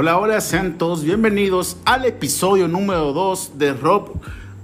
Hola, hola, sean todos bienvenidos al episodio número 2 de Rob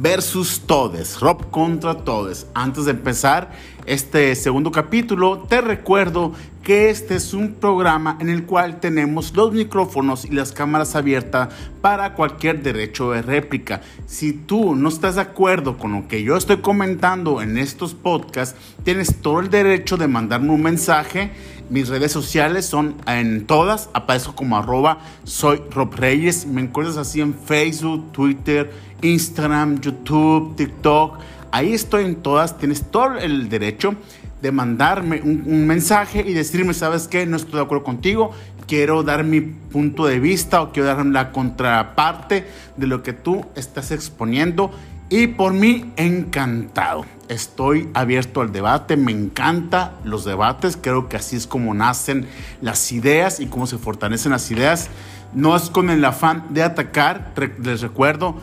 versus Todes, Rob contra Todes. Antes de empezar este segundo capítulo, te recuerdo que este es un programa en el cual tenemos los micrófonos y las cámaras abiertas para cualquier derecho de réplica. Si tú no estás de acuerdo con lo que yo estoy comentando en estos podcasts, tienes todo el derecho de mandarme un mensaje mis redes sociales son en todas, aparezco como arroba soy Rob Reyes. Me encuentras así en Facebook, Twitter, Instagram, YouTube, TikTok. Ahí estoy en todas. Tienes todo el derecho de mandarme un, mensaje y decirme, ¿sabes qué? No estoy de acuerdo contigo. Quiero dar mi punto de vista o quiero dar la contraparte de lo que tú estás exponiendo. Y por mí, encantado. Estoy abierto al debate, me encantan los debates, creo que así es como nacen las ideas y cómo se fortalecen las ideas. No es con el afán de atacar, les recuerdo,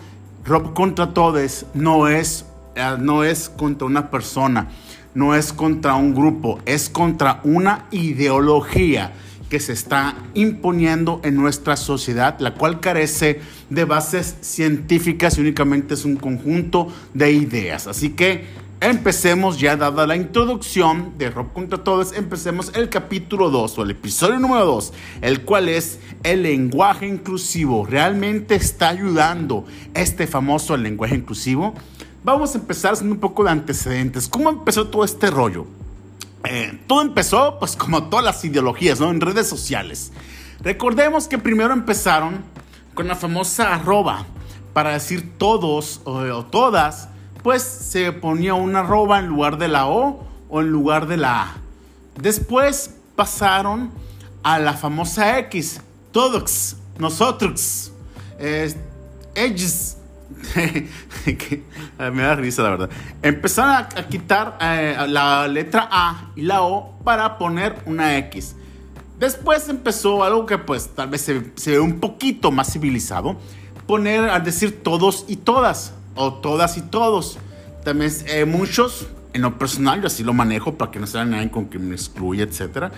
Rob contra todos no es, eh, no es contra una persona, no es contra un grupo, es contra una ideología que se está imponiendo en nuestra sociedad, la cual carece de bases científicas y únicamente es un conjunto de ideas. Así que empecemos ya dada la introducción de Rob contra Todos, empecemos el capítulo 2 o el episodio número 2, el cual es el lenguaje inclusivo. ¿Realmente está ayudando este famoso lenguaje inclusivo? Vamos a empezar haciendo un poco de antecedentes. ¿Cómo empezó todo este rollo? Eh, todo empezó, pues como todas las ideologías, ¿no? En redes sociales. Recordemos que primero empezaron con la famosa arroba para decir todos o, todas, pues se ponía una arroba en lugar de la O o en lugar de la A. Después pasaron a la famosa X, todos, nosotros, ellos, me da risa, la verdad. Empezaron a, quitar eh, la letra A y la O para poner una X. Después empezó algo que pues tal vez se, ve un poquito más civilizado. Poner a decir todos y todas. O todas y todos. También eh, muchos, en lo personal, yo así lo manejo para que no sea nadie con que me excluya, etc.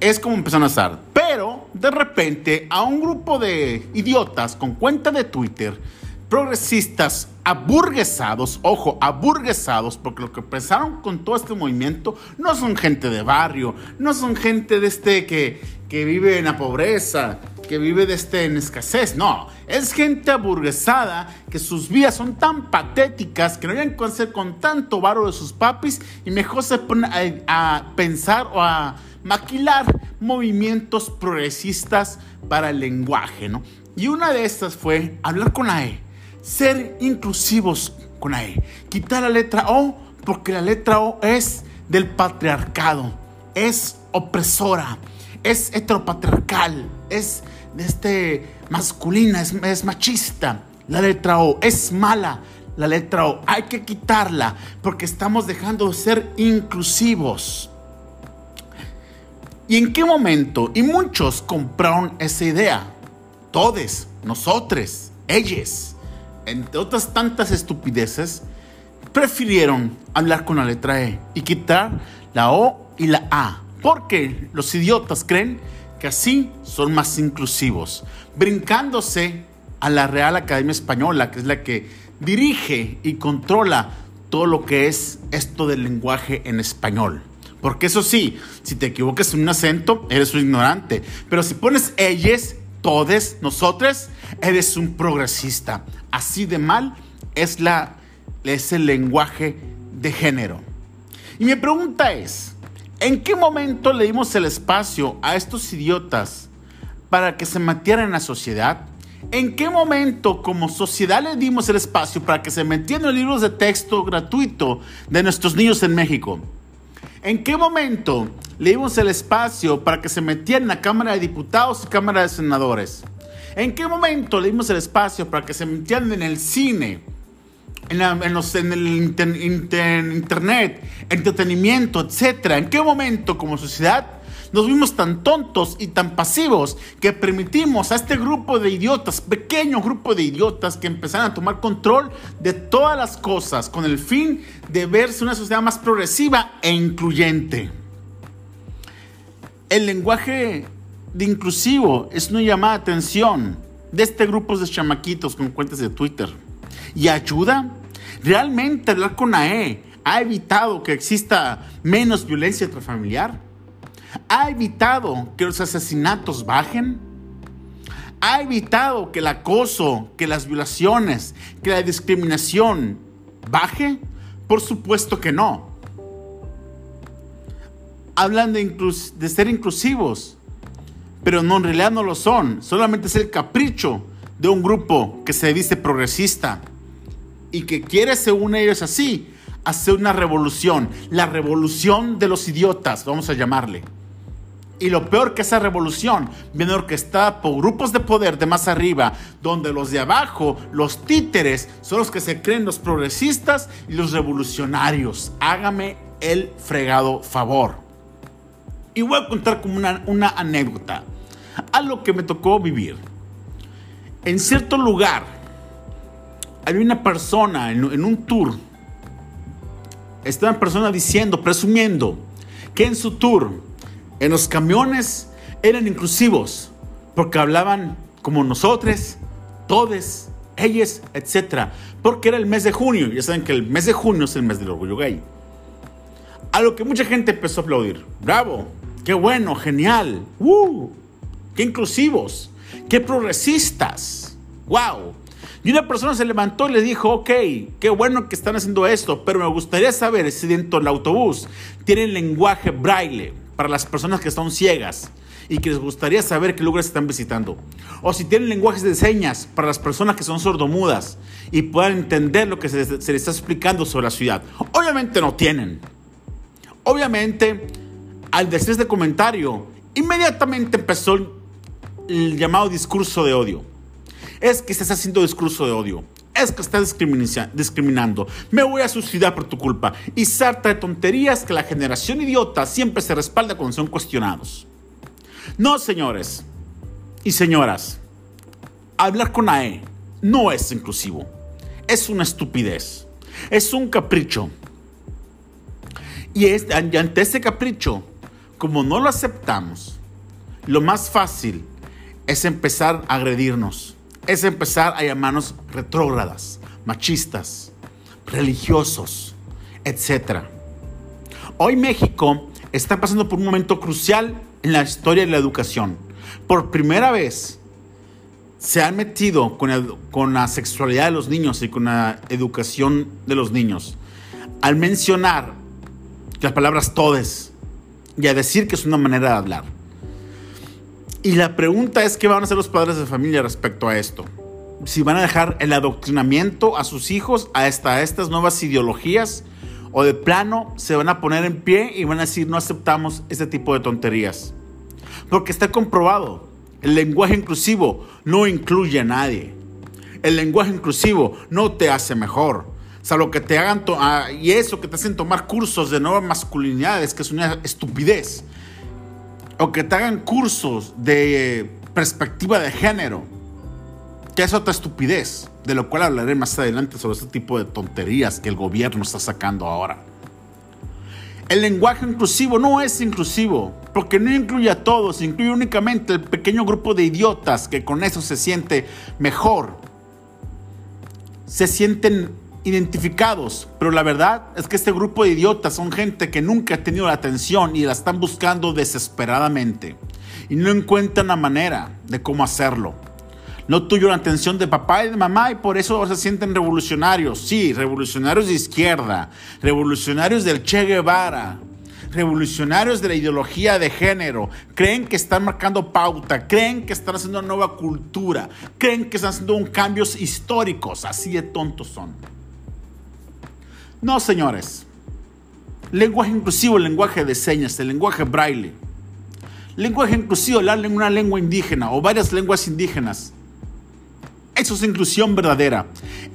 Es como empezaron a estar. Pero de repente a un grupo de idiotas con cuenta de Twitter progresistas aburguesados, ojo, aburguesados, porque lo que pensaron con todo este movimiento no son gente de barrio, no son gente de este que, que vive en la pobreza, que vive de este en escasez, no, es gente aburguesada que sus vidas son tan patéticas que no hayan que hacer con tanto varo de sus papis y mejor se ponen a, a pensar o a maquilar movimientos progresistas para el lenguaje, ¿no? Y una de estas fue hablar con la E ser inclusivos con la E. Quitar la letra O porque la letra O es del patriarcado, es opresora, es heteropatriarcal, es este masculina, es, es machista. La letra O es mala. La letra O hay que quitarla porque estamos dejando de ser inclusivos. ¿Y en qué momento? Y muchos compraron esa idea. Todos, nosotros, ellos entre otras tantas estupideces, prefirieron hablar con la letra E y quitar la O y la A. Porque los idiotas creen que así son más inclusivos, brincándose a la Real Academia Española, que es la que dirige y controla todo lo que es esto del lenguaje en español. Porque eso sí, si te equivocas en un acento, eres un ignorante. Pero si pones ellos, todes, nosotros, eres un progresista. Así de mal es, la, es el lenguaje de género. Y mi pregunta es, ¿en qué momento le dimos el espacio a estos idiotas para que se metieran en la sociedad? ¿En qué momento como sociedad le dimos el espacio para que se metieran en libros de texto gratuito de nuestros niños en México? ¿En qué momento le dimos el espacio para que se metieran la Cámara de Diputados y Cámara de Senadores? ¿En qué momento le dimos el espacio para que se metieran en el cine, en, los, en el internet, entretenimiento, etcétera? ¿En qué momento como sociedad nos vimos tan tontos y tan pasivos que permitimos a este grupo de idiotas, pequeño grupo de idiotas, que empezaron a tomar control de todas las cosas con el fin de verse una sociedad más progresiva e incluyente? El lenguaje de inclusivo es una llamada de atención de este grupo de chamaquitos con cuentas de Twitter. ¿Y ayuda? ¿Realmente hablar con AE ha evitado que exista menos violencia intrafamiliar? ¿Ha evitado que los asesinatos bajen? ¿Ha evitado que el acoso, que las violaciones, que la discriminación baje? Por supuesto que no. Hablan de, de ser inclusivos, pero no, en realidad no lo son. Solamente es el capricho de un grupo que se dice progresista y que quiere, según ellos así, hacer una revolución. La revolución de los idiotas, vamos a llamarle. Y lo peor que esa revolución viene orquestada por grupos de poder de más arriba, donde los de abajo, los títeres, son los que se creen los progresistas y los revolucionarios. Hágame el fregado favor. Y voy a contar como una, una anécdota, algo que me tocó vivir. En cierto lugar, había una persona en, un tour, estaba persona diciendo, presumiendo, que en su tour en los camiones eran inclusivos porque hablaban como nosotros, todes, ellos, etc. Porque era el mes de junio. Ya saben que el mes de junio es el mes del orgullo gay. A lo que mucha gente empezó a aplaudir. Bravo, qué bueno, genial. ¡Uh! ¡Qué inclusivos! ¡Qué progresistas! ¡Wow! Y una persona se levantó y le dijo, ok, qué bueno que están haciendo esto, pero me gustaría saber si dentro del autobús tienen lenguaje braille para las personas que están ciegas y que les gustaría saber qué lugares están visitando. O si tienen lenguajes de señas para las personas que son sordomudas y puedan entender lo que se, les está explicando sobre la ciudad. Obviamente no tienen. Obviamente, al decir este comentario, inmediatamente empezó el llamado discurso de odio. Es que estás haciendo discurso de odio es que estás discriminando. Me voy a suicidar por tu culpa. Y sarta de tonterías que la generación idiota siempre se respalda cuando son cuestionados. No, señores y señoras, hablar con AE no es inclusivo. Es una estupidez. Es un capricho. Y, y ante ese capricho, como no lo aceptamos, lo más fácil es empezar a agredirnos es empezar a llamarnos retrógradas, machistas, religiosos, etc. Hoy México está pasando por un momento crucial en la historia de la educación. Por primera vez se han metido con, con la sexualidad de los niños y con la educación de los niños. Al mencionar las palabras todes y a decir que es una manera de hablar. Y la pregunta es qué van a hacer los padres de familia respecto a esto. Si van a dejar el adoctrinamiento a sus hijos a, estas nuevas ideologías o de plano se van a poner en pie y van a decir no aceptamos este tipo de tonterías. Porque está comprobado, el lenguaje inclusivo no incluye a nadie. El lenguaje inclusivo no te hace mejor. Salvo que te hagan, ah, y eso que te hacen tomar cursos de nuevas masculinidades, que es una estupidez o que te hagan cursos de perspectiva de género, que es otra estupidez, de lo cual hablaré más adelante sobre este tipo de tonterías que el gobierno está sacando ahora. El lenguaje inclusivo no es inclusivo, porque no incluye a todos, incluye únicamente el pequeño grupo de idiotas que con eso se siente mejor, se sienten identificados, pero la verdad es que este grupo de idiotas son gente que nunca ha tenido la atención y la están buscando desesperadamente y no encuentran la manera de cómo hacerlo. No tuvieron la atención de papá y de mamá y por eso se sienten revolucionarios. Sí, revolucionarios de izquierda, revolucionarios del Che Guevara, revolucionarios de la ideología de género, creen que están marcando pauta, creen que están haciendo una nueva cultura, creen que están haciendo un cambios históricos, así de tontos son. No, señores. Lenguaje inclusivo, lenguaje de señas, el lenguaje braille. Lenguaje inclusivo, hablar en una lengua indígena o varias lenguas indígenas. Eso es inclusión verdadera.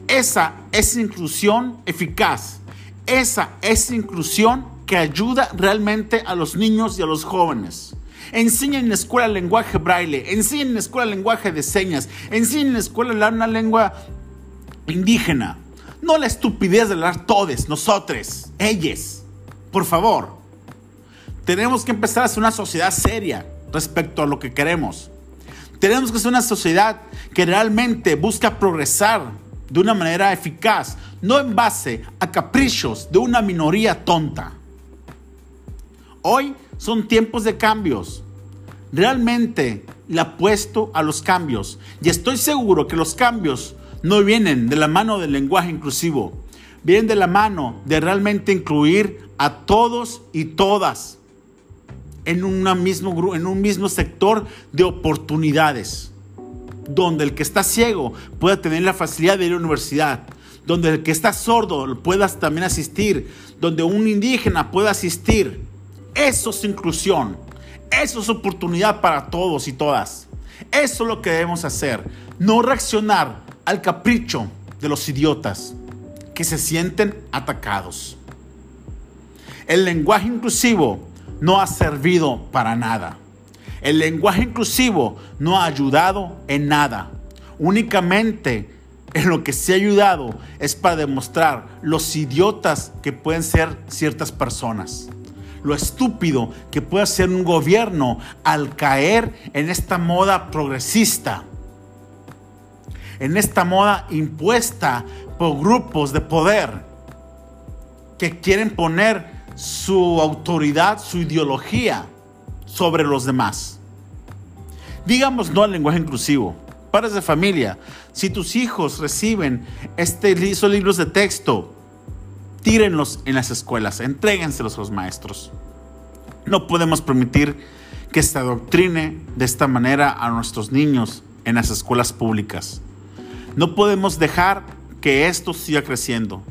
Esa es inclusión eficaz. Esa es inclusión que ayuda realmente a los niños y a los jóvenes. Enseña en la escuela lenguaje braille, enseña en la escuela lenguaje de señas, enseña en la escuela una lengua indígena. No la estupidez de hablar todos, nosotros, ellos. Por favor. Tenemos que empezar a ser una sociedad seria. respecto a lo que queremos. Tenemos que ser una sociedad que realmente busca progresar de una manera eficaz, no en base a caprichos de una minoría tonta. Hoy son tiempos de cambios. Realmente le apuesto a los cambios y estoy seguro que los cambios no vienen de la mano del lenguaje inclusivo, vienen de la mano de realmente incluir a todos y todas en, una mismo, en un mismo sector de oportunidades, donde el que está ciego pueda tener la facilidad de ir a la universidad, donde el que está sordo pueda también asistir, donde un indígena pueda asistir. Eso es inclusión, eso es oportunidad para todos y todas. Eso es lo que debemos hacer, no reaccionar al capricho de los idiotas que se sienten atacados. El lenguaje inclusivo no ha servido para nada. El lenguaje inclusivo no ha ayudado en nada. Únicamente en lo que se ha ayudado es para demostrar los idiotas que pueden ser ciertas personas. Lo estúpido que puede ser un gobierno al caer en esta moda progresista. En esta moda impuesta por grupos de poder que quieren poner su autoridad, su ideología sobre los demás. Digamos no al lenguaje inclusivo. Padres de familia, si tus hijos reciben este, estos libros de texto, tírenlos en las escuelas, entréguenselos a los maestros. No podemos permitir que se adoctrine de esta manera a nuestros niños en las escuelas públicas. No podemos dejar que esto siga creciendo.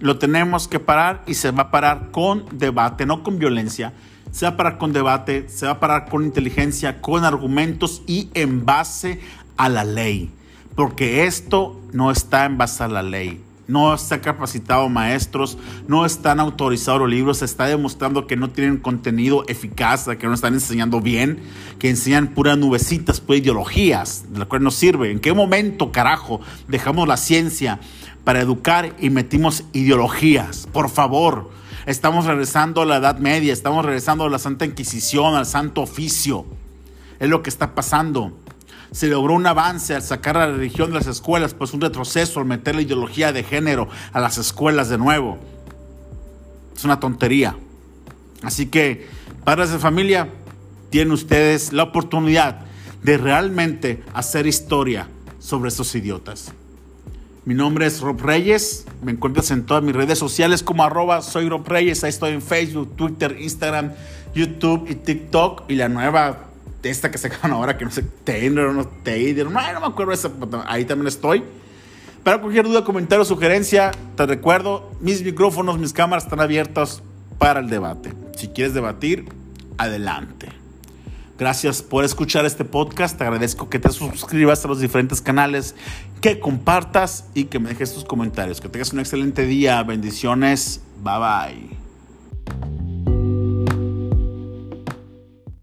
Lo tenemos que parar y se va a parar con debate, no con violencia. Se va a parar con debate, se va a parar con inteligencia, con argumentos y en base a la ley. Porque esto no está en base a la ley. No está capacitado maestros, no están autorizados los libros, se está demostrando que no tienen contenido eficaz, que no están enseñando bien, que enseñan puras nubecitas, puras ideologías, de la cual no sirve. ¿En qué momento, carajo, dejamos la ciencia para educar y metimos ideologías. Por favor, estamos regresando a la Edad Media, estamos regresando a la Santa Inquisición, al Santo Oficio. Es lo que está pasando. Se logró un avance al sacar la religión de las escuelas, pues un retroceso al meter la ideología de género a las escuelas de nuevo. Es una tontería. Así que, padres de familia, tienen ustedes la oportunidad de realmente hacer historia sobre estos idiotas. Mi nombre es Rob Reyes. Me encuentras en todas mis redes sociales como arroba soy Rob Reyes. Ahí estoy en Facebook, Twitter, Instagram, YouTube y TikTok. Y la nueva, esta que sacaron ahora, que no sé, Tinder o no Tinder, no, no me acuerdo esa. Ahí también estoy. Para cualquier duda, comentario o sugerencia, te recuerdo, mis micrófonos, mis cámaras están abiertas para el debate. Si quieres debatir, adelante. Gracias por escuchar este podcast. Te agradezco que te suscribas a los diferentes canales, que compartas y que me dejes tus comentarios. Que tengas un excelente día. Bendiciones. Bye bye.